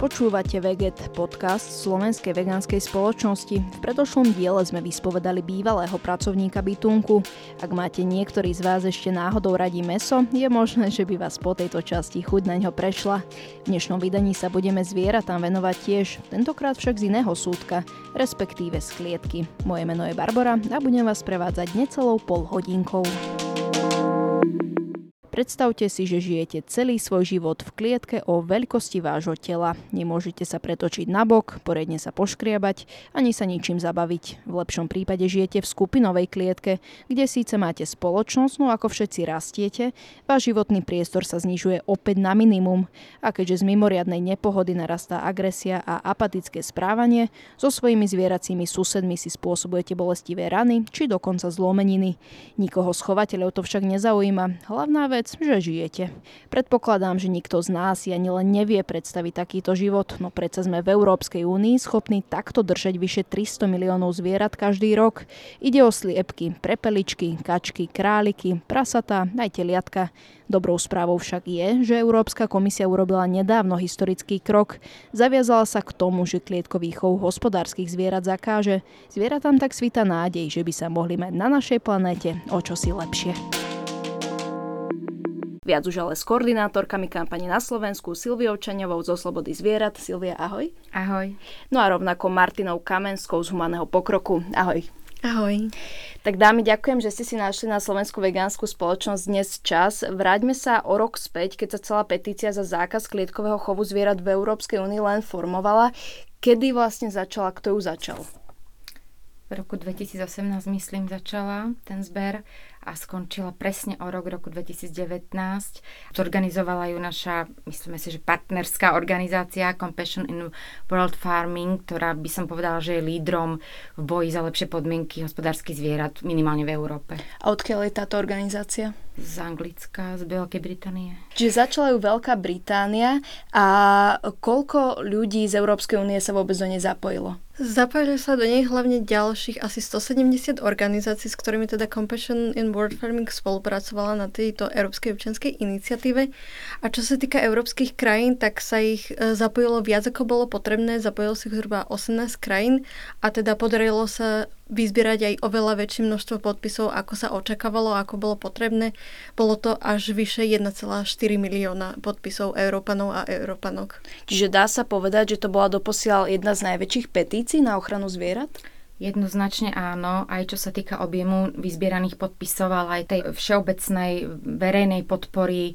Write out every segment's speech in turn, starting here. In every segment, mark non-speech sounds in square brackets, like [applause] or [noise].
Počúvate Veget, podcast slovenskej vegánskej spoločnosti. V predošlom diele sme vyspovedali bývalého pracovníka bytunku. Ak máte niektorý z vás ešte náhodou radí meso, je možné, že by vás po tejto časti chuť na ňo prešla. V dnešnom vydaní sa budeme zvieratám venovať tiež, tentokrát však z iného súdka, respektíve z klietky. Moje meno je Barbara a budem vás prevádzať necelou pol hodinkou. Predstavte si, že žijete celý svoj život v klietke o veľkosti vášho tela. Nemôžete sa pretočiť na bok, poriadne sa poškriabať, ani sa ničím zabaviť. V lepšom prípade žijete v skupinovej klietke, kde síce máte spoločnosť, no ako všetci rastiete, váš životný priestor sa znižuje opäť na minimum. A keďže z mimoriadnej nepohody narastá agresia a apatické správanie, so svojimi zvieracími susedmi si spôsobujete bolestivé rany či dokonca zlomeniny. Nikoho z chovateľov to však nezaujíma. Hlavná vec, že žijete. Predpokladám, že nikto z nás si ani len nevie predstaviť takýto život, no predsa sme v Európskej únii schopní takto držať vyše 300 miliónov zvierat každý rok. Ide o sliepky, prepeličky, kačky, králiky, prasatá, aj teliatka. Dobrou správou však je, že Európska komisia urobila nedávno historický krok. Zaviazala sa k tomu, že klietkový chov hospodárskych zvierat zakáže. Zvieratám tak svita nádej, že by sa mohli mať na našej planéte o čosi lepšie. Viac už ale s koordinátorkami kampane na Slovensku Silviou Čaňovou zo Slobody zvierat. Silvia, ahoj. Ahoj. No a rovnako Martinou Kamenskou z Humaného pokroku. Ahoj. Ahoj. Tak dámy, ďakujem, že ste si našli na Slovensku vegánsku spoločnosť dnes čas. Vráťme sa o rok späť, keď sa celá petícia za zákaz klietkového chovu zvierat v Európskej únii len formovala. Kedy vlastne začala, kto ju začal? V roku 2018, myslím, začala ten zber a skončila presne o rok, roku 2019. Zorganizovala ju naša, myslíme si, že partnerská organizácia Compassion in World Farming, ktorá by som povedala, že je lídrom v boji za lepšie podmienky hospodárskych zvierat minimálne v Európe. A odkiaľ je táto organizácia? Z Anglicka, z Veľkej Británie. Čiže začala ju Veľká Británia a koľko ľudí z Európskej únie sa vôbec do nej zapojilo? Zapojili sa do nej hlavne ďalších asi 170 organizácií, s ktorými teda Compassion in World Farming spolupracovala na tejto Európskej občianskej iniciatíve. A čo sa týka európskych krajín, tak sa ich e, zapojilo viac ako bolo potrebné. Zapojilo sa zhruba 18 krajín a teda podarilo sa vyzbierať aj oveľa väčšie množstvo podpisov, ako sa očakávalo, ako bolo potrebné. Bolo to až vyše 1,4 milióna podpisov Európanov a Európanok. Čiže dá sa povedať, že to bola doposiaľ jedna z najväčších petícií na ochranu zvierat? Jednoznačne áno, aj čo sa týka objemu vyzbieraných podpisov, ale aj tej všeobecnej verejnej podpory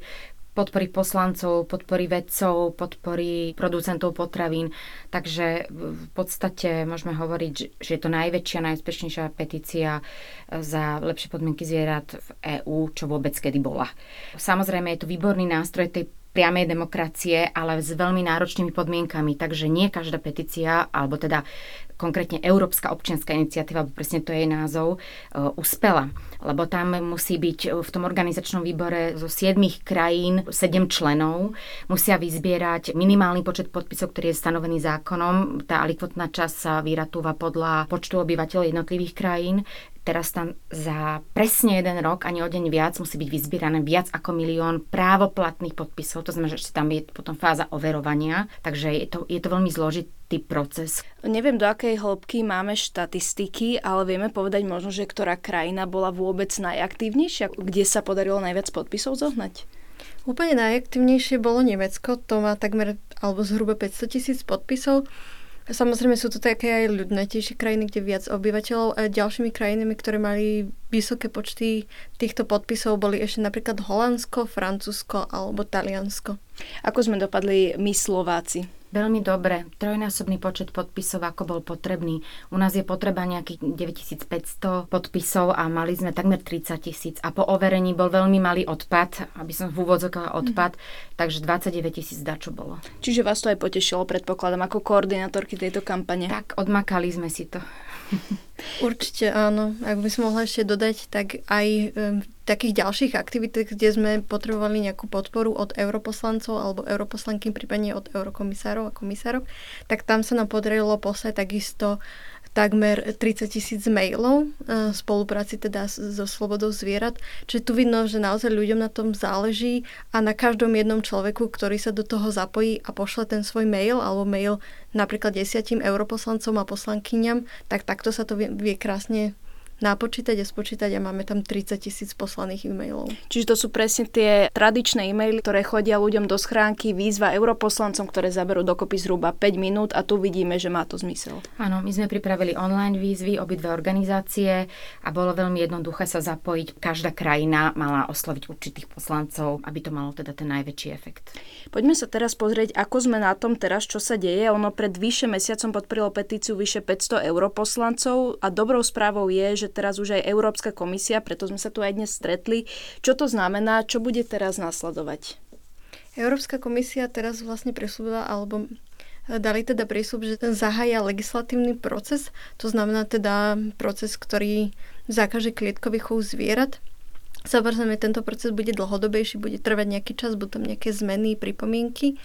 podpory poslancov, podpory vedcov, podpory producentov potravín. Takže v podstate môžeme hovoriť, že je to najväčšia, najúspešnejšia petícia za lepšie podmienky zvierat v EÚ, čo vôbec kedy bola. Samozrejme je to výborný nástroj tej priamej demokracie, ale s veľmi náročnými podmienkami. Takže nie každá petícia, alebo teda konkrétne Európska občianská iniciatíva, presne to je jej názov, uh, uspela. Lebo tam musí byť v tom organizačnom výbore zo 7 krajín 7 členov, musia vyzbierať minimálny počet podpisov, ktorý je stanovený zákonom. Tá alikvotná časť sa vyratúva podľa počtu obyvateľov jednotlivých krajín teraz tam za presne jeden rok, ani o deň viac, musí byť vyzbierané viac ako milión právoplatných podpisov. To znamená, že tam je potom fáza overovania, takže je to, je to veľmi zložitý proces. Neviem, do akej hĺbky máme štatistiky, ale vieme povedať možno, že ktorá krajina bola vôbec najaktívnejšia, kde sa podarilo najviac podpisov zohnať? Úplne najaktívnejšie bolo Nemecko, to má takmer alebo zhruba 500 tisíc podpisov. Samozrejme sú to také aj ľudnatejšie krajiny, kde viac obyvateľov. A ďalšími krajinami, ktoré mali vysoké počty týchto podpisov, boli ešte napríklad Holandsko, Francúzsko alebo Taliansko. Ako sme dopadli my Slováci? Veľmi dobre. Trojnásobný počet podpisov, ako bol potrebný. U nás je potreba nejakých 9500 podpisov a mali sme takmer 30 tisíc. A po overení bol veľmi malý odpad, aby som v úvodzokách odpad, mm. takže 29 tisíc dačo bolo. Čiže vás to aj potešilo, predpokladám, ako koordinátorky tejto kampane. Tak, odmakali sme si to. [laughs] Určite áno. Ak by som mohla ešte dodať, tak aj takých ďalších aktivít, kde sme potrebovali nejakú podporu od europoslancov alebo europoslanky, prípadne od eurokomisárov a komisárov, tak tam sa nám podarilo poslať takisto takmer 30 tisíc mailov v spolupráci teda so Slobodou zvierat. Čiže tu vidno, že naozaj ľuďom na tom záleží a na každom jednom človeku, ktorý sa do toho zapojí a pošle ten svoj mail alebo mail napríklad desiatim europoslancom a poslankyňam, tak takto sa to vie, vie krásne napočítať a spočítať a máme tam 30 tisíc poslaných e-mailov. Čiže to sú presne tie tradičné e-maily, ktoré chodia ľuďom do schránky, výzva europoslancom, ktoré zaberú dokopy zhruba 5 minút a tu vidíme, že má to zmysel. Áno, my sme pripravili online výzvy, obidve organizácie a bolo veľmi jednoduché sa zapojiť. Každá krajina mala osloviť určitých poslancov, aby to malo teda ten najväčší efekt. Poďme sa teraz pozrieť, ako sme na tom teraz, čo sa deje. Ono pred vyše mesiacom podporilo petíciu vyše 500 europoslancov a dobrou správou je, že že teraz už aj Európska komisia, preto sme sa tu aj dnes stretli. Čo to znamená, čo bude teraz nasledovať? Európska komisia teraz vlastne presúbila, alebo e, dali teda prísľub, že ten zahája legislatívny proces, to znamená teda proces, ktorý zakaže klietkový chov zvierat. Samozrejme, tento proces bude dlhodobejší, bude trvať nejaký čas, budú tam nejaké zmeny, pripomienky.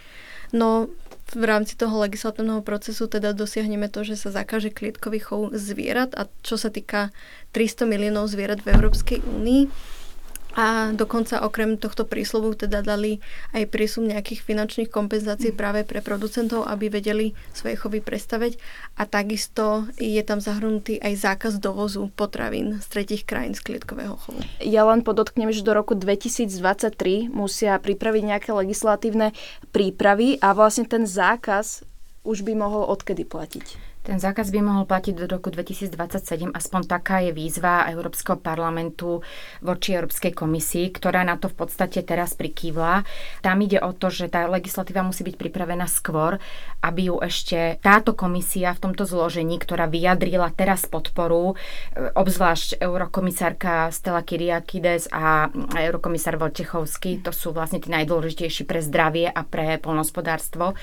No v rámci toho legislatívneho procesu teda dosiahneme to, že sa zakáže klietkový chov zvierat a čo sa týka 300 miliónov zvierat v Európskej únii, a dokonca okrem tohto príslovu teda dali aj prísum nejakých finančných kompenzácií práve pre producentov, aby vedeli svoje chovy predstaviť. A takisto je tam zahrnutý aj zákaz dovozu potravín z tretich krajín z klietkového chovu. Ja len podotknem, že do roku 2023 musia pripraviť nejaké legislatívne prípravy a vlastne ten zákaz už by mohol odkedy platiť? Ten zákaz by mohol platiť do roku 2027, aspoň taká je výzva Európskeho parlamentu voči Európskej komisii, ktorá na to v podstate teraz prikývla. Tam ide o to, že tá legislatíva musí byť pripravená skôr, aby ju ešte táto komisia v tomto zložení, ktorá vyjadrila teraz podporu, e, obzvlášť eurokomisárka Stella Kyriakides a eurokomisár Vojtechovský, to sú vlastne tí najdôležitejší pre zdravie a pre polnospodárstvo,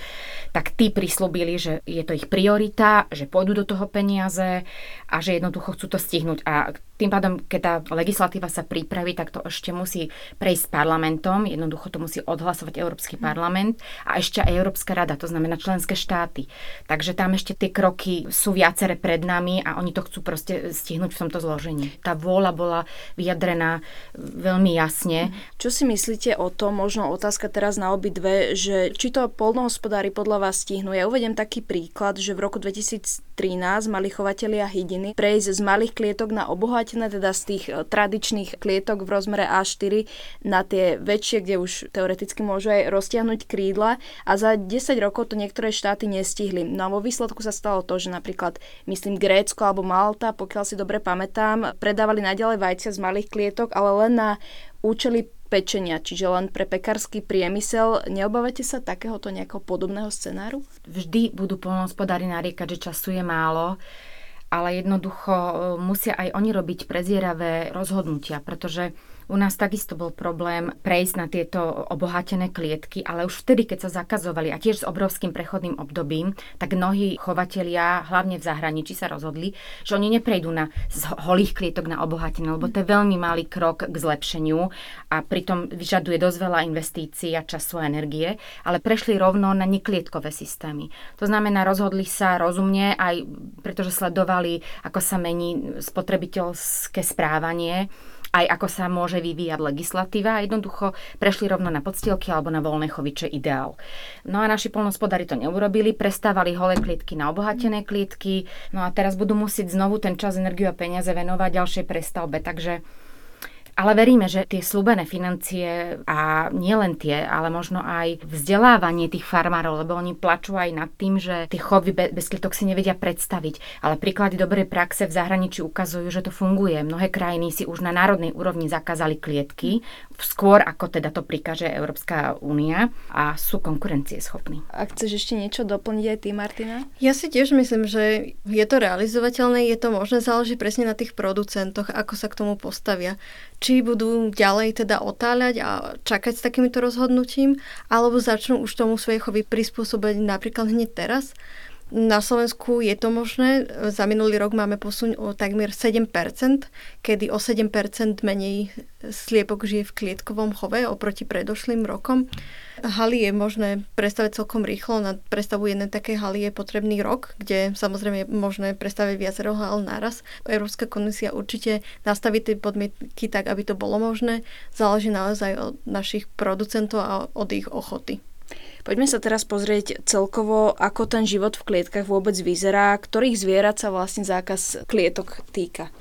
tak tí prislúbili, že je to ich priorita že pôjdu do toho peniaze a že jednoducho chcú to stihnúť. A tým pádom, keď tá legislatíva sa pripraví, tak to ešte musí prejsť parlamentom, jednoducho to musí odhlasovať Európsky mhm. parlament a ešte aj Európska rada, to znamená členské štáty. Takže tam ešte tie kroky sú viaceré pred nami a oni to chcú proste stihnúť v tomto zložení. Tá vôľa bola vyjadrená veľmi jasne. Mhm. Čo si myslíte o tom, možno otázka teraz na obidve, že či to polnohospodári podľa vás stihnú? Ja uvedem taký príklad, že v roku 2000 2013 mali chovatelia hydiny prejsť z malých klietok na obohatené, teda z tých e, tradičných klietok v rozmere A4 na tie väčšie, kde už teoreticky môžu aj roztiahnuť krídla a za 10 rokov to niektoré štáty nestihli. No a vo výsledku sa stalo to, že napríklad, myslím, Grécko alebo Malta, pokiaľ si dobre pamätám, predávali naďalej vajcia z malých klietok, ale len na účely pečenia, čiže len pre pekársky priemysel. Neobávate sa takéhoto nejakého podobného scenáru? Vždy budú polnohospodári nariekať, že času je málo, ale jednoducho e, musia aj oni robiť prezieravé rozhodnutia, pretože u nás takisto bol problém prejsť na tieto obohatené klietky, ale už vtedy, keď sa zakazovali a tiež s obrovským prechodným obdobím, tak mnohí chovatelia, hlavne v zahraničí, sa rozhodli, že oni neprejdú na z holých klietok na obohatené, lebo to je veľmi malý krok k zlepšeniu a pritom vyžaduje dosť veľa investícií a času a energie, ale prešli rovno na neklietkové systémy. To znamená, rozhodli sa rozumne aj pretože sledovali, ako sa mení spotrebiteľské správanie aj ako sa môže vyvíjať legislatíva jednoducho prešli rovno na podstielky alebo na voľné chovy, ideál. No a naši polnospodári to neurobili, prestávali holé klietky na obohatené klietky, no a teraz budú musieť znovu ten čas, energiu a peniaze venovať ďalšej prestavbe, takže ale veríme, že tie slúbené financie a nielen tie, ale možno aj vzdelávanie tých farmárov, lebo oni plačú aj nad tým, že tie chovy bez klietok si nevedia predstaviť. Ale príklady dobrej praxe v zahraničí ukazujú, že to funguje. Mnohé krajiny si už na národnej úrovni zakázali klietky, skôr ako teda to prikáže Európska únia a sú konkurencieschopní. A chceš ešte niečo doplniť aj ty, Martina? Ja si tiež myslím, že je to realizovateľné, je to možné, záleží presne na tých producentoch, ako sa k tomu postavia či budú ďalej teda otáľať a čakať s takýmito rozhodnutím, alebo začnú už tomu svoje chovy prispôsobiť napríklad hneď teraz. Na Slovensku je to možné. Za minulý rok máme posuň o takmer 7%, kedy o 7% menej sliepok žije v klietkovom chove oproti predošlým rokom. Haly je možné prestaviť celkom rýchlo. Na prestavu jednej takej haly je potrebný rok, kde samozrejme je možné prestaviť viacero hal naraz. Európska komisia určite nastaví tie podmienky tak, aby to bolo možné. Záleží naozaj od našich producentov a od ich ochoty. Poďme sa teraz pozrieť celkovo, ako ten život v klietkach vôbec vyzerá, ktorých zvierat sa vlastne zákaz klietok týka.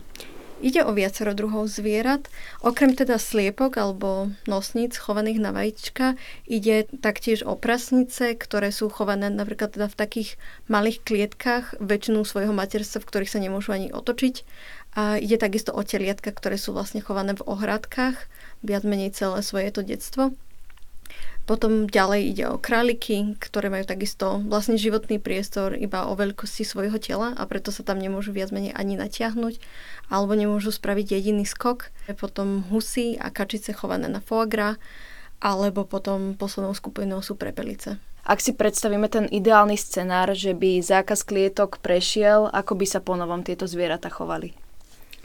Ide o viacero druhov zvierat. Okrem teda sliepok alebo nosníc chovaných na vajíčka, ide taktiež o prasnice, ktoré sú chované napríklad teda v takých malých klietkách, väčšinu svojho materstva, v ktorých sa nemôžu ani otočiť. A ide takisto o teliatka, ktoré sú vlastne chované v ohradkách, viac menej celé svoje to detstvo. Potom ďalej ide o králiky, ktoré majú takisto vlastne životný priestor iba o veľkosti svojho tela a preto sa tam nemôžu viac menej ani natiahnuť alebo nemôžu spraviť jediný skok. Potom husy a kačice chované na foie alebo potom poslednou skupinou sú prepelice. Ak si predstavíme ten ideálny scenár, že by zákaz klietok prešiel, ako by sa ponovom tieto zvieratá chovali?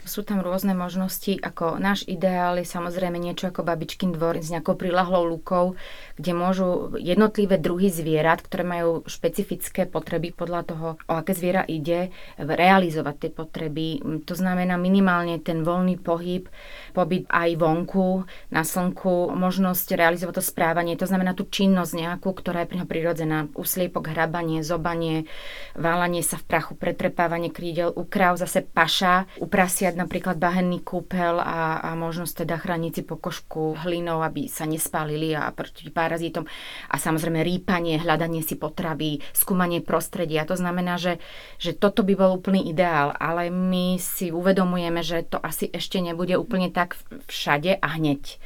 Sú tam rôzne možnosti, ako náš ideál je samozrejme niečo ako babičkin dvor s nejakou prilahlou lukou, kde môžu jednotlivé druhy zvierat, ktoré majú špecifické potreby podľa toho, o aké zviera ide, realizovať tie potreby. To znamená minimálne ten voľný pohyb, pobyt aj vonku, na slnku, možnosť realizovať to správanie, to znamená tú činnosť nejakú, ktorá je prirodzená. Usliepok, hrabanie, zobanie, válanie sa v prachu, pretrepávanie krídel, u zase paša, u prijať napríklad bahenný kúpel a, a možnosť teda chrániť si pokožku hlinou, aby sa nespálili a proti parazitom. A samozrejme rýpanie, hľadanie si potravy, skúmanie prostredia. To znamená, že, že toto by bol úplný ideál, ale my si uvedomujeme, že to asi ešte nebude úplne tak všade a hneď.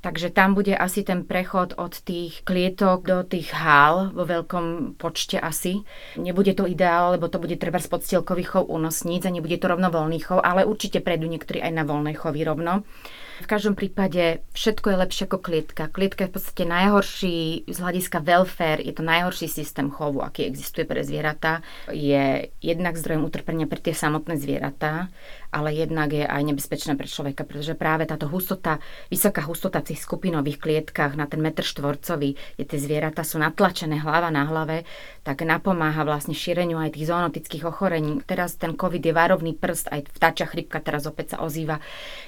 Takže tam bude asi ten prechod od tých klietok do tých hál vo veľkom počte asi. Nebude to ideál, lebo to bude treba z podstielkových chov u nosníc a nebude to rovno voľný chov, ale určite prejdú niektorí aj na voľné chovy rovno. V každom prípade všetko je lepšie ako klietka. Klietka je v podstate najhorší z hľadiska welfare, je to najhorší systém chovu, aký existuje pre zvieratá. Je jednak zdrojom utrpenia pre tie samotné zvieratá, ale jednak je aj nebezpečné pre človeka, pretože práve táto hustota, vysoká hustota v tých skupinových klietkách na ten metr štvorcový, kde tie zvieratá sú natlačené hlava na hlave, tak napomáha vlastne šíreniu aj tých zoonotických ochorení. Teraz ten COVID je varovný prst, aj vtáča chrypka teraz opäť sa ozýva,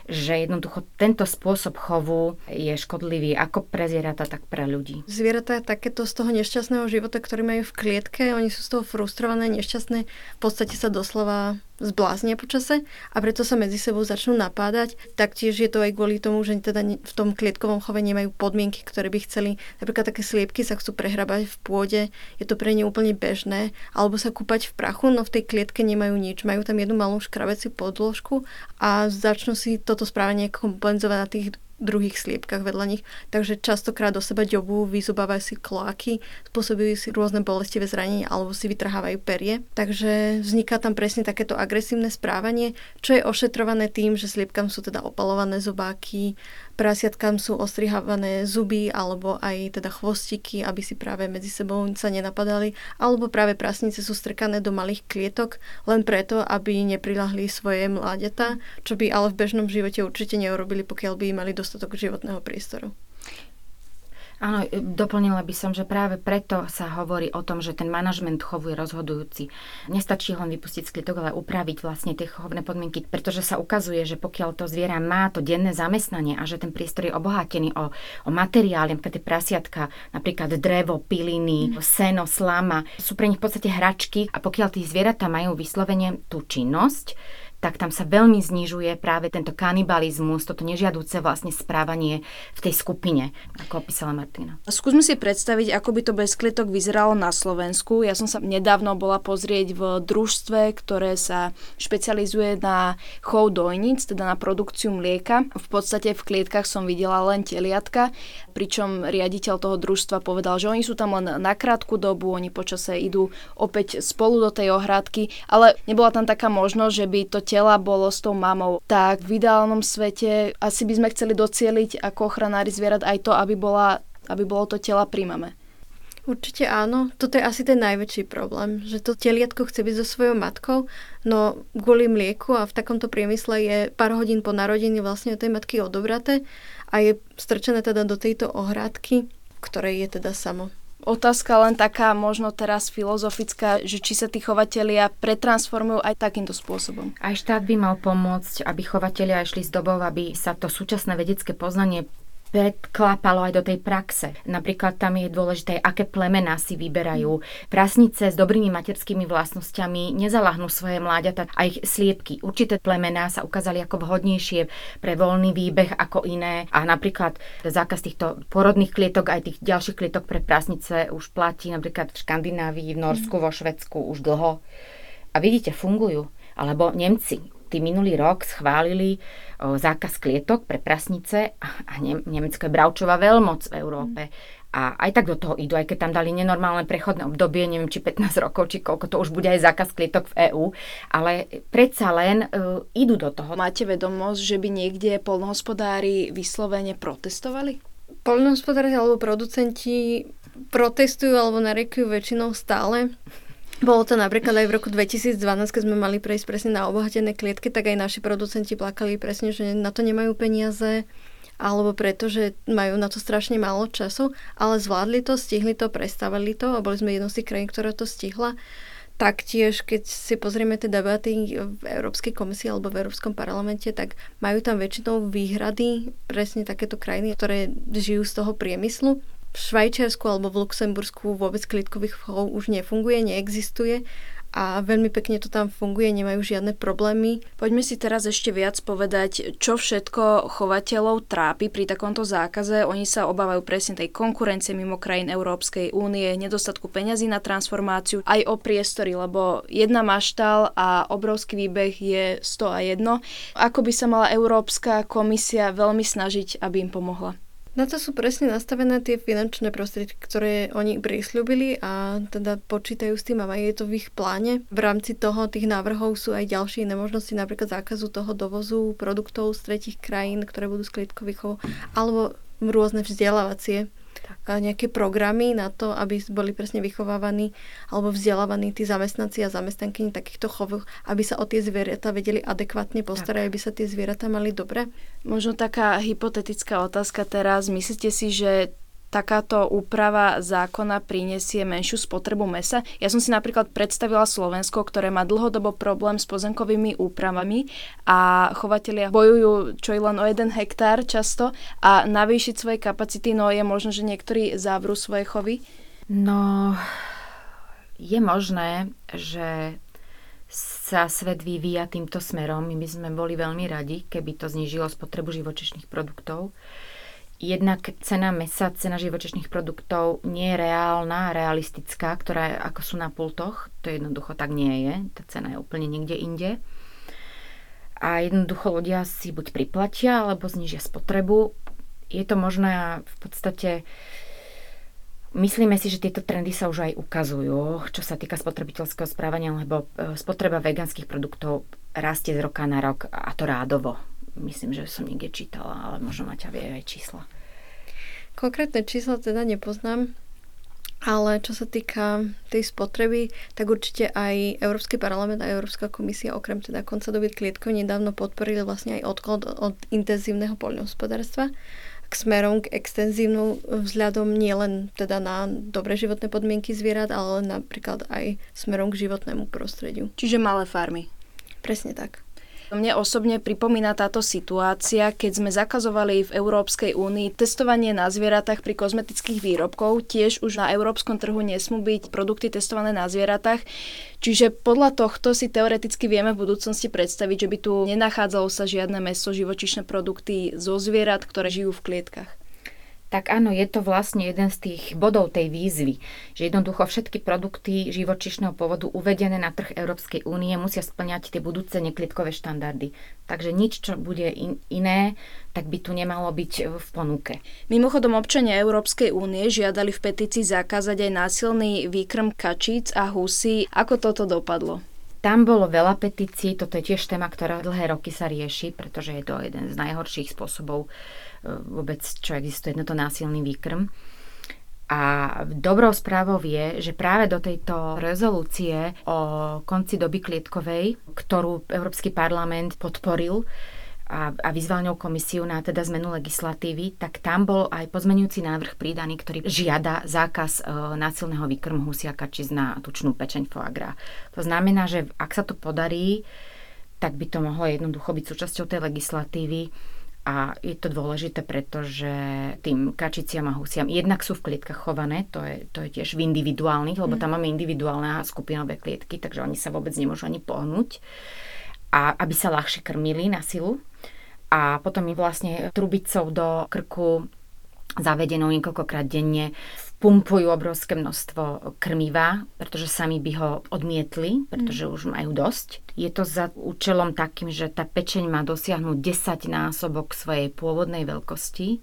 že jednoducho tento spôsob chovu je škodlivý ako pre zvieratá, tak pre ľudí. Zvieratá takéto z toho nešťastného života, ktorý majú v klietke, oni sú z toho frustrované, nešťastné, v podstate sa doslova zbláznia počase a preto sa medzi sebou začnú napádať. Taktiež je to aj kvôli tomu, že teda v tom klietkovom chove nemajú podmienky, ktoré by chceli. Napríklad také sliepky sa chcú prehrabať v pôde, je to pre ne úplne bežné, alebo sa kúpať v prachu, no v tej klietke nemajú nič. Majú tam jednu malú škrabeciu podložku a začnú si toto správanie kompenzovať na tých druhých sliepkach vedľa nich, takže častokrát do seba ďobú, vyzobávajú si kloaky, spôsobujú si rôzne bolestivé zranenia alebo si vytrhávajú perie. Takže vzniká tam presne takéto agresívne správanie, čo je ošetrované tým, že sliepkam sú teda opalované zobáky, prasiatkám sú ostrihávané zuby alebo aj teda chvostiky, aby si práve medzi sebou sa nenapadali, alebo práve prasnice sú strkané do malých klietok len preto, aby neprilahli svoje mláďata, čo by ale v bežnom živote určite neurobili, pokiaľ by mali dostatok životného priestoru. Áno, e, doplnila by som, že práve preto sa hovorí o tom, že ten manažment chovu je rozhodujúci. Nestačí len vypustiť z ale upraviť vlastne tie chovné podmienky, pretože sa ukazuje, že pokiaľ to zviera má to denné zamestnanie a že ten priestor je obohatený o, o materiály, napríklad tie prasiatka, napríklad drevo, piliny, mm. seno, slama, sú pre nich v podstate hračky a pokiaľ tí zvieratá majú vyslovene tú činnosť, tak tam sa veľmi znižuje práve tento kanibalizmus, toto nežiadúce vlastne správanie v tej skupine, ako opísala Martina. Skúsme si predstaviť, ako by to bez klietok vyzeralo na Slovensku. Ja som sa nedávno bola pozrieť v družstve, ktoré sa špecializuje na chov dojnic, teda na produkciu mlieka. V podstate v klietkach som videla len teliatka, pričom riaditeľ toho družstva povedal, že oni sú tam len na krátku dobu, oni počase idú opäť spolu do tej ohrádky, ale nebola tam taká možnosť, že by to tela bolo s tou mamou, tak v ideálnom svete asi by sme chceli docieliť ako ochranári zvierat aj to, aby, bola, aby bolo to tela pri mame. Určite áno. Toto je asi ten najväčší problém, že to teliatko chce byť so svojou matkou, no kvôli mlieku a v takomto priemysle je pár hodín po narodení vlastne od tej matky odobraté a je strčené teda do tejto ohrádky, ktorej je teda samo. Otázka len taká možno teraz filozofická, že či sa tí chovatelia pretransformujú aj takýmto spôsobom. Aj štát by mal pomôcť, aby chovatelia išli z dobov, aby sa to súčasné vedecké poznanie predklápalo aj do tej praxe. Napríklad tam je dôležité, aké plemená si vyberajú. Prasnice s dobrými materskými vlastnosťami nezalahnú svoje mláďata a ich sliepky. Určité plemená sa ukázali ako vhodnejšie pre voľný výbeh ako iné a napríklad zákaz týchto porodných klietok aj tých ďalších klietok pre prasnice už platí napríklad v Škandinávii, v Norsku, vo Švedsku už dlho. A vidíte, fungujú. Alebo Nemci tí minulý rok schválili o, zákaz klietok pre prasnice a ne, Nemecko je bravčová veľmoc v Európe. A aj tak do toho idú, aj keď tam dali nenormálne prechodné obdobie, neviem, či 15 rokov, či koľko to už bude aj zákaz klietok v EÚ, ale predsa len uh, idú do toho. Máte vedomosť, že by niekde polnohospodári vyslovene protestovali? Polnohospodári alebo producenti protestujú alebo narekujú väčšinou stále. Bolo to napríklad aj v roku 2012, keď sme mali prejsť presne na obohatené klietky, tak aj naši producenti plakali presne, že na to nemajú peniaze, alebo preto, že majú na to strašne málo času, ale zvládli to, stihli to, prestavili to a boli sme jednou z tých krajín, ktorá to stihla. Taktiež, keď si pozrieme tie debaty v Európskej komisii alebo v Európskom parlamente, tak majú tam väčšinou výhrady presne takéto krajiny, ktoré žijú z toho priemyslu v Švajčiarsku alebo v Luxembursku vôbec klitkových chov už nefunguje, neexistuje a veľmi pekne to tam funguje, nemajú žiadne problémy. Poďme si teraz ešte viac povedať, čo všetko chovateľov trápi pri takomto zákaze. Oni sa obávajú presne tej konkurencie mimo krajín Európskej únie, nedostatku peňazí na transformáciu, aj o priestory, lebo jedna maštal a obrovský výbeh je 100 a 1. Ako by sa mala Európska komisia veľmi snažiť, aby im pomohla? Na to sú presne nastavené tie finančné prostriedky, ktoré oni prislúbili a teda počítajú s tým a majú to v ich pláne. V rámci toho tých návrhov sú aj ďalšie iné možnosti, napríklad zákazu toho dovozu produktov z tretich krajín, ktoré budú z alebo rôzne vzdelávacie nejaké programy na to, aby boli presne vychovávaní alebo vzdelávaní tí zamestnanci a zamestnanky takýchto chovov, aby sa o tie zvieratá vedeli adekvátne postarať, tak. aby sa tie zvieratá mali dobre? Možno taká hypotetická otázka teraz. Myslíte si, že takáto úprava zákona prinesie menšiu spotrebu mesa. Ja som si napríklad predstavila Slovensko, ktoré má dlhodobo problém s pozemkovými úpravami a chovatelia bojujú čo i len o jeden hektár často a navýšiť svoje kapacity, no je možno, že niektorí závrú svoje chovy? No, je možné, že sa svet vyvíja týmto smerom. My by sme boli veľmi radi, keby to znižilo spotrebu živočišných produktov jednak cena mesa, cena živočišných produktov nie je reálna, realistická, ktorá je, ako sú na pultoch. To jednoducho tak nie je. Tá cena je úplne niekde inde. A jednoducho ľudia si buď priplatia, alebo znižia spotrebu. Je to možné v podstate myslíme si, že tieto trendy sa už aj ukazujú, čo sa týka spotrebiteľského správania, lebo e, spotreba veganských produktov rastie z roka na rok a to rádovo Myslím, že som niekde čítala, ale možno Maťa vie aj čísla. Konkrétne čísla teda nepoznám, ale čo sa týka tej spotreby, tak určite aj Európsky parlament a Európska komisia okrem teda konca doby klietkov nedávno podporili vlastne aj odklad od intenzívneho poľnohospodárstva k smerom k extenzívnu vzhľadom nielen teda na dobré životné podmienky zvierat, ale napríklad aj smerom k životnému prostrediu. Čiže malé farmy. Presne tak. Mne osobne pripomína táto situácia, keď sme zakazovali v Európskej únii testovanie na zvieratách pri kozmetických výrobkov. Tiež už na európskom trhu nesmú byť produkty testované na zvieratách. Čiže podľa tohto si teoreticky vieme v budúcnosti predstaviť, že by tu nenachádzalo sa žiadne meso, živočišné produkty zo zvierat, ktoré žijú v klietkach tak áno, je to vlastne jeden z tých bodov tej výzvy, že jednoducho všetky produkty živočišného pôvodu uvedené na trh Európskej únie musia splňať tie budúce neklitkové štandardy. Takže nič, čo bude in, iné, tak by tu nemalo byť v ponuke. Mimochodom občania Európskej únie žiadali v petícii zakázať aj násilný výkrm kačíc a husy. Ako toto dopadlo? Tam bolo veľa petícií, toto je tiež téma, ktorá dlhé roky sa rieši, pretože je to jeden z najhorších spôsobov vôbec, čo existuje, no to násilný výkrm. A dobrou správou je, že práve do tejto rezolúcie o konci doby klietkovej, ktorú Európsky parlament podporil, a, a vyzval ňou komisiu na teda zmenu legislatívy, tak tam bol aj pozmenujúci návrh pridaný, ktorý žiada zákaz e, násilného výkrmu husiaka či na tučnú pečeň foie gras. To znamená, že ak sa to podarí, tak by to mohlo jednoducho byť súčasťou tej legislatívy a je to dôležité, pretože tým kačiciam a husiam jednak sú v klietkach chované, to je, to je tiež v individuálnych, lebo tam máme individuálne a skupinové klietky, takže oni sa vôbec nemôžu ani pohnúť. A aby sa ľahšie krmili na silu. A potom mi vlastne trubicou do krku zavedenou niekoľkokrát denne pumpujú obrovské množstvo krmiva, pretože sami by ho odmietli, pretože už majú dosť. Je to za účelom takým, že tá pečeň má dosiahnuť 10 násobok svojej pôvodnej veľkosti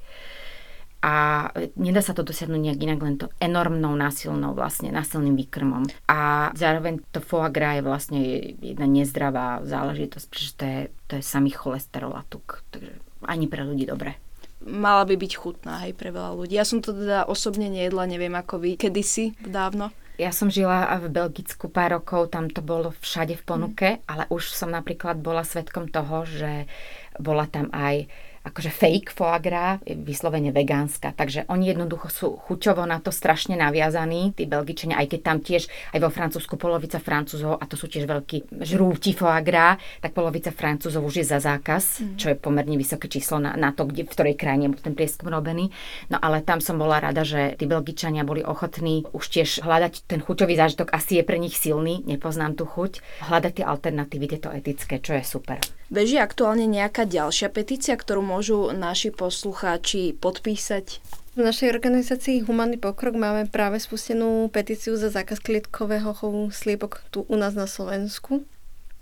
a nedá sa to dosiahnuť nejak inak, len to enormnou násilnou vlastne, násilným výkrmom. A zároveň to foie gras je vlastne jedna nezdravá záležitosť, pretože to je, to je samý cholesterol a tuk, takže ani pre ľudí dobre mala by byť chutná aj pre veľa ľudí. Ja som to teda osobne nejedla, neviem ako vy, kedysi, dávno. Ja som žila v Belgicku pár rokov, tam to bolo všade v ponuke, mm. ale už som napríklad bola svetkom toho, že bola tam aj akože fake foie gras, vyslovene vegánska. Takže oni jednoducho sú chuťovo na to strašne naviazaní, tí Belgičania, aj keď tam tiež aj vo Francúzsku polovica Francúzov, a to sú tiež veľkí žrúti foie gras, tak polovica Francúzov už je za zákaz, mm. čo je pomerne vysoké číslo na, na to, kde, v ktorej krajine bol ten prieskum robený. No ale tam som bola rada, že tí Belgičania boli ochotní už tiež hľadať ten chuťový zážitok, asi je pre nich silný, nepoznám tú chuť, hľadať tie alternatívy, tieto etické, čo je super. Beží aktuálne nejaká ďalšia petícia, ktorú môžu naši poslucháči podpísať? V našej organizácii Humanný pokrok máme práve spustenú petíciu za zákaz klietkového chovu sliepok tu u nás na Slovensku.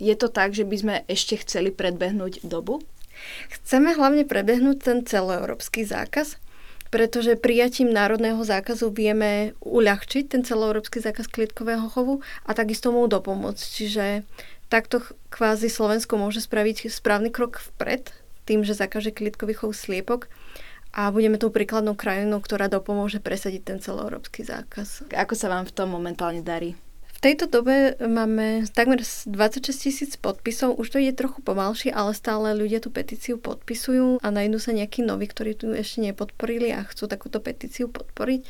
Je to tak, že by sme ešte chceli predbehnúť dobu? Chceme hlavne prebehnúť ten celoeurópsky zákaz, pretože prijatím národného zákazu vieme uľahčiť ten celoeurópsky zákaz klietkového chovu a takisto mu dopomôcť. Čiže takto kvázi Slovensko môže spraviť správny krok vpred tým, že zakaže klitkový chov sliepok a budeme tou príkladnou krajinou, ktorá dopomôže presadiť ten celoeurópsky zákaz. Ako sa vám v tom momentálne darí? V tejto dobe máme takmer 26 tisíc podpisov, už to je trochu pomalšie, ale stále ľudia tú petíciu podpisujú a nájdú sa nejakí noví, ktorí tu ešte nepodporili a chcú takúto petíciu podporiť.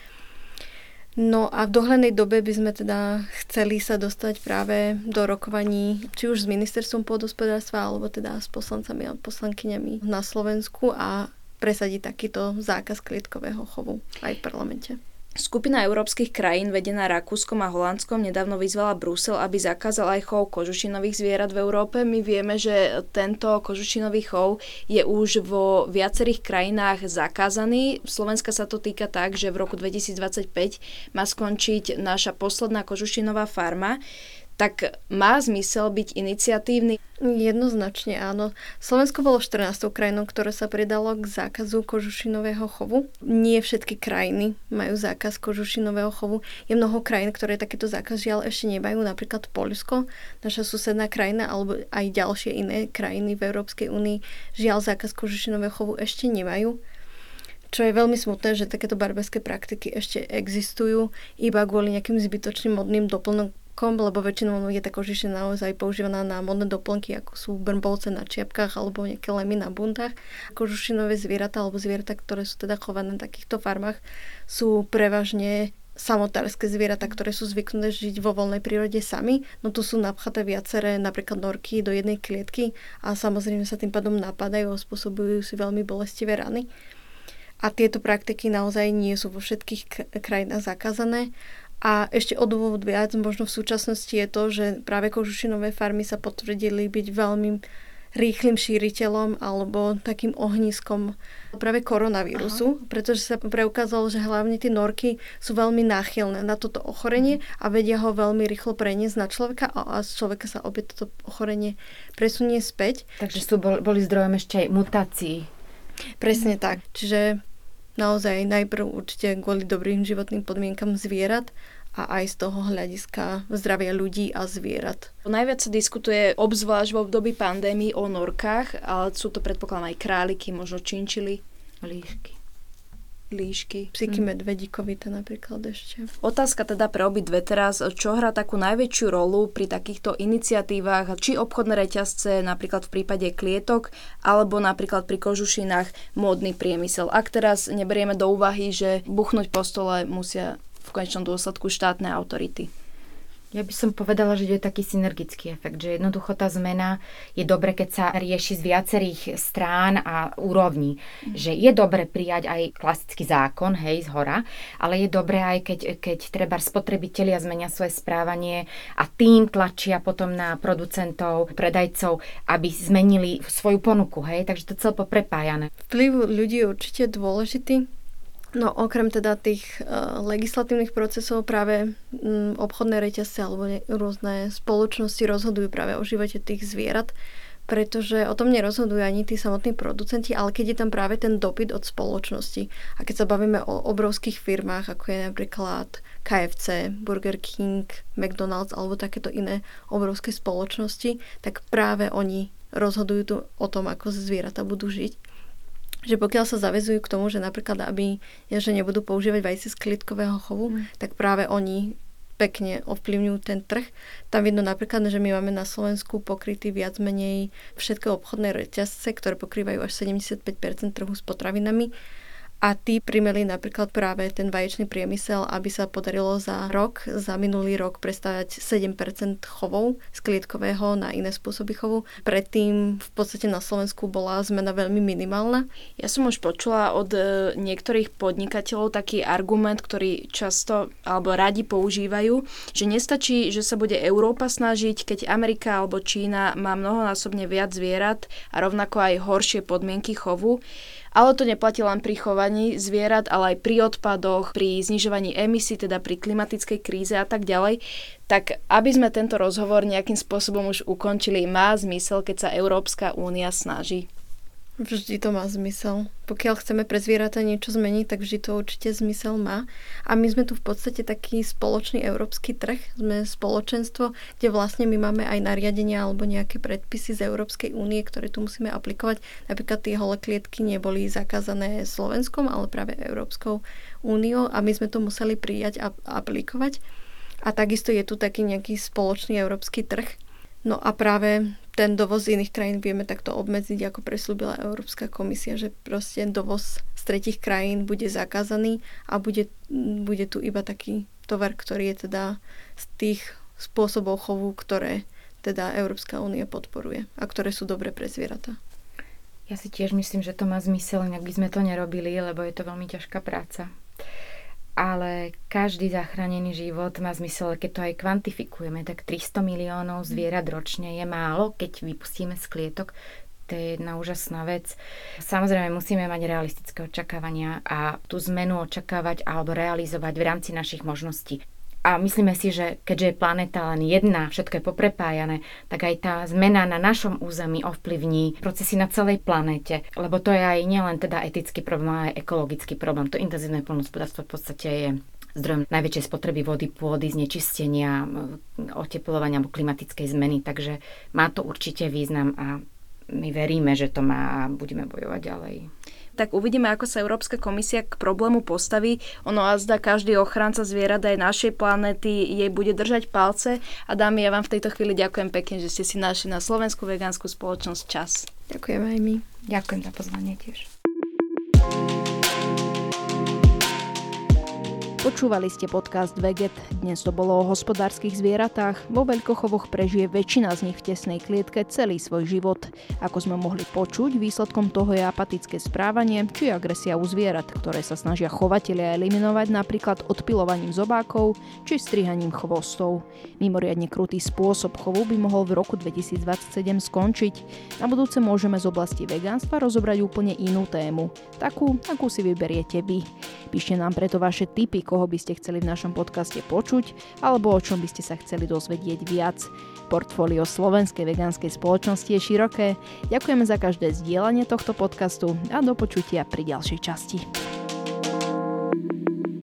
No a v dohľadnej dobe by sme teda chceli sa dostať práve do rokovaní, či už s ministerstvom pôdospodárstva, alebo teda s poslancami a poslankyňami na Slovensku a presadiť takýto zákaz klietkového chovu aj v parlamente. Skupina európskych krajín vedená Rakúskom a Holandskom nedávno vyzvala Brusel, aby zakázal aj chov kožušinových zvierat v Európe. My vieme, že tento kožušinový chov je už vo viacerých krajinách zakázaný. Slovenska sa to týka tak, že v roku 2025 má skončiť naša posledná kožušinová farma tak má zmysel byť iniciatívny? Jednoznačne áno. Slovensko bolo 14. krajinou, ktoré sa pridalo k zákazu kožušinového chovu. Nie všetky krajiny majú zákaz kožušinového chovu. Je mnoho krajín, ktoré takéto zákaz žiaľ ešte nemajú, napríklad Polsko, naša susedná krajina, alebo aj ďalšie iné krajiny v Európskej únii žiaľ zákaz kožušinového chovu ešte nemajú. Čo je veľmi smutné, že takéto barberské praktiky ešte existujú iba kvôli nejakým zbytočným modným doplnom, kom, lebo väčšinou je tá kožiša naozaj používaná na modné doplnky, ako sú brnbolce na čiapkách alebo nejaké lemy na bundách. Kožušinové zvieratá alebo zvieratá, ktoré sú teda chované na takýchto farmách, sú prevažne samotárske zvieratá, ktoré sú zvyknuté žiť vo voľnej prírode sami. No tu sú napchaté viaceré napríklad norky do jednej klietky a samozrejme sa tým pádom napadajú a spôsobujú si veľmi bolestivé rany. A tieto praktiky naozaj nie sú vo všetkých krajinách zakázané a ešte o dôvod viac, možno v súčasnosti je to, že práve kožušinové farmy sa potvrdili byť veľmi rýchlým šíriteľom alebo takým ohniskom práve koronavírusu, Aha. pretože sa preukázalo, že hlavne tie norky sú veľmi náchylné na toto ochorenie a vedia ho veľmi rýchlo preniesť na človeka a, z človeka sa opäť toto ochorenie presunie späť. Takže sú boli zdrojom ešte aj mutácií. Presne tak. Čiže naozaj najprv určite kvôli dobrým životným podmienkam zvierat a aj z toho hľadiska zdravia ľudí a zvierat. Najviac sa diskutuje obzvlášť v období pandémii o norkách, ale sú to predpokladám aj králiky, možno činčily. Líšky. Líšky. Psíky mm. medvedíkovité napríklad ešte. Otázka teda pre obidve teraz, čo hrá takú najväčšiu rolu pri takýchto iniciatívach, či obchodné reťazce, napríklad v prípade klietok, alebo napríklad pri kožušinách módny priemysel. Ak teraz neberieme do úvahy, že buchnúť po stole musia v konečnom dôsledku štátne autority. Ja by som povedala, že je taký synergický efekt, že jednoducho tá zmena je dobre, keď sa rieši z viacerých strán a úrovní. Mm. Že je dobre prijať aj klasický zákon, hej, z hora, ale je dobre aj keď, keď treba spotrebitelia zmenia svoje správanie a tým tlačia potom na producentov, predajcov, aby zmenili svoju ponuku, hej, takže to celé poprepájané. Vplyv ľudí je určite dôležitý No okrem teda tých uh, legislatívnych procesov práve um, obchodné reťazce alebo ne, rôzne spoločnosti rozhodujú práve o živote tých zvierat, pretože o tom nerozhodujú ani tí samotní producenti, ale keď je tam práve ten dopyt od spoločnosti. A keď sa bavíme o obrovských firmách, ako je napríklad KFC, Burger King, McDonald's alebo takéto iné obrovské spoločnosti, tak práve oni rozhodujú tu o tom, ako zvieratá budú žiť že pokiaľ sa zavezujú k tomu, že napríklad, aby že nebudú používať vajce z klitkového chovu, mm. tak práve oni pekne ovplyvňujú ten trh. Tam vidno napríklad, že my máme na Slovensku pokrytý viac menej všetky obchodné reťazce, ktoré pokrývajú až 75% trhu s potravinami a tí primeli napríklad práve ten vaječný priemysel, aby sa podarilo za rok, za minulý rok prestavať 7% chovov z klietkového na iné spôsoby chovu. Predtým v podstate na Slovensku bola zmena veľmi minimálna. Ja som už počula od e, niektorých podnikateľov taký argument, ktorý často alebo radi používajú, že nestačí, že sa bude Európa snažiť, keď Amerika alebo Čína má mnohonásobne viac zvierat a rovnako aj horšie podmienky chovu ale to neplatí len pri chovaní zvierat, ale aj pri odpadoch, pri znižovaní emisí, teda pri klimatickej kríze a tak ďalej. Tak aby sme tento rozhovor nejakým spôsobom už ukončili, má zmysel, keď sa Európska únia snaží Vždy to má zmysel. Pokiaľ chceme pre zvieratá niečo zmeniť, tak vždy to určite zmysel má. A my sme tu v podstate taký spoločný európsky trh, sme spoločenstvo, kde vlastne my máme aj nariadenia alebo nejaké predpisy z Európskej únie, ktoré tu musíme aplikovať. Napríklad tie holé klietky neboli zakázané Slovenskom, ale práve Európskou úniou a my sme to museli prijať a aplikovať. A takisto je tu taký nejaký spoločný európsky trh. No a práve ten dovoz z iných krajín vieme takto obmedziť, ako preslúbila Európska komisia, že proste dovoz z tretich krajín bude zakázaný a bude, bude tu iba taký tovar, ktorý je teda z tých spôsobov chovu, ktoré teda Európska únia podporuje a ktoré sú dobre pre zvieratá. Ja si tiež myslím, že to má zmysel, inak by sme to nerobili, lebo je to veľmi ťažká práca ale každý zachránený život má zmysel, keď to aj kvantifikujeme, tak 300 miliónov zvierat ročne je málo, keď vypustíme z klietok, to je jedna úžasná vec. Samozrejme musíme mať realistické očakávania a tú zmenu očakávať alebo realizovať v rámci našich možností. A myslíme si, že keďže je planéta len jedna, všetko je poprepájané, tak aj tá zmena na našom území ovplyvní procesy na celej planéte. Lebo to je aj nielen teda etický problém, ale aj ekologický problém. To intenzívne poľnohospodárstvo v podstate je zdrojom najväčšej spotreby vody, pôdy, znečistenia, oteplovania alebo klimatickej zmeny. Takže má to určite význam a my veríme, že to má a budeme bojovať ďalej tak uvidíme, ako sa Európska komisia k problému postaví. Ono a zda každý ochranca zvierat aj našej planéty jej bude držať palce. A dámy, ja vám v tejto chvíli ďakujem pekne, že ste si našli na Slovensku vegánsku spoločnosť čas. Ďakujem aj my. Ďakujem za pozvanie tiež. Počúvali ste podcast Veget. Dnes to bolo o hospodárskych zvieratách. Vo veľkochovoch prežije väčšina z nich v tesnej klietke celý svoj život. Ako sme mohli počuť, výsledkom toho je apatické správanie či agresia u zvierat, ktoré sa snažia chovatelia eliminovať napríklad odpilovaním zobákov či strihaním chvostov. Mimoriadne krutý spôsob chovu by mohol v roku 2027 skončiť. Na budúce môžeme z oblasti vegánstva rozobrať úplne inú tému. Takú, akú si vyberiete vy. Píšte nám preto vaše tipy, koho by ste chceli v našom podcaste počuť alebo o čom by ste sa chceli dozvedieť viac. Portfólio Slovenskej vegánskej spoločnosti je široké. Ďakujeme za každé zdieľanie tohto podcastu a do počutia pri ďalšej časti. thank you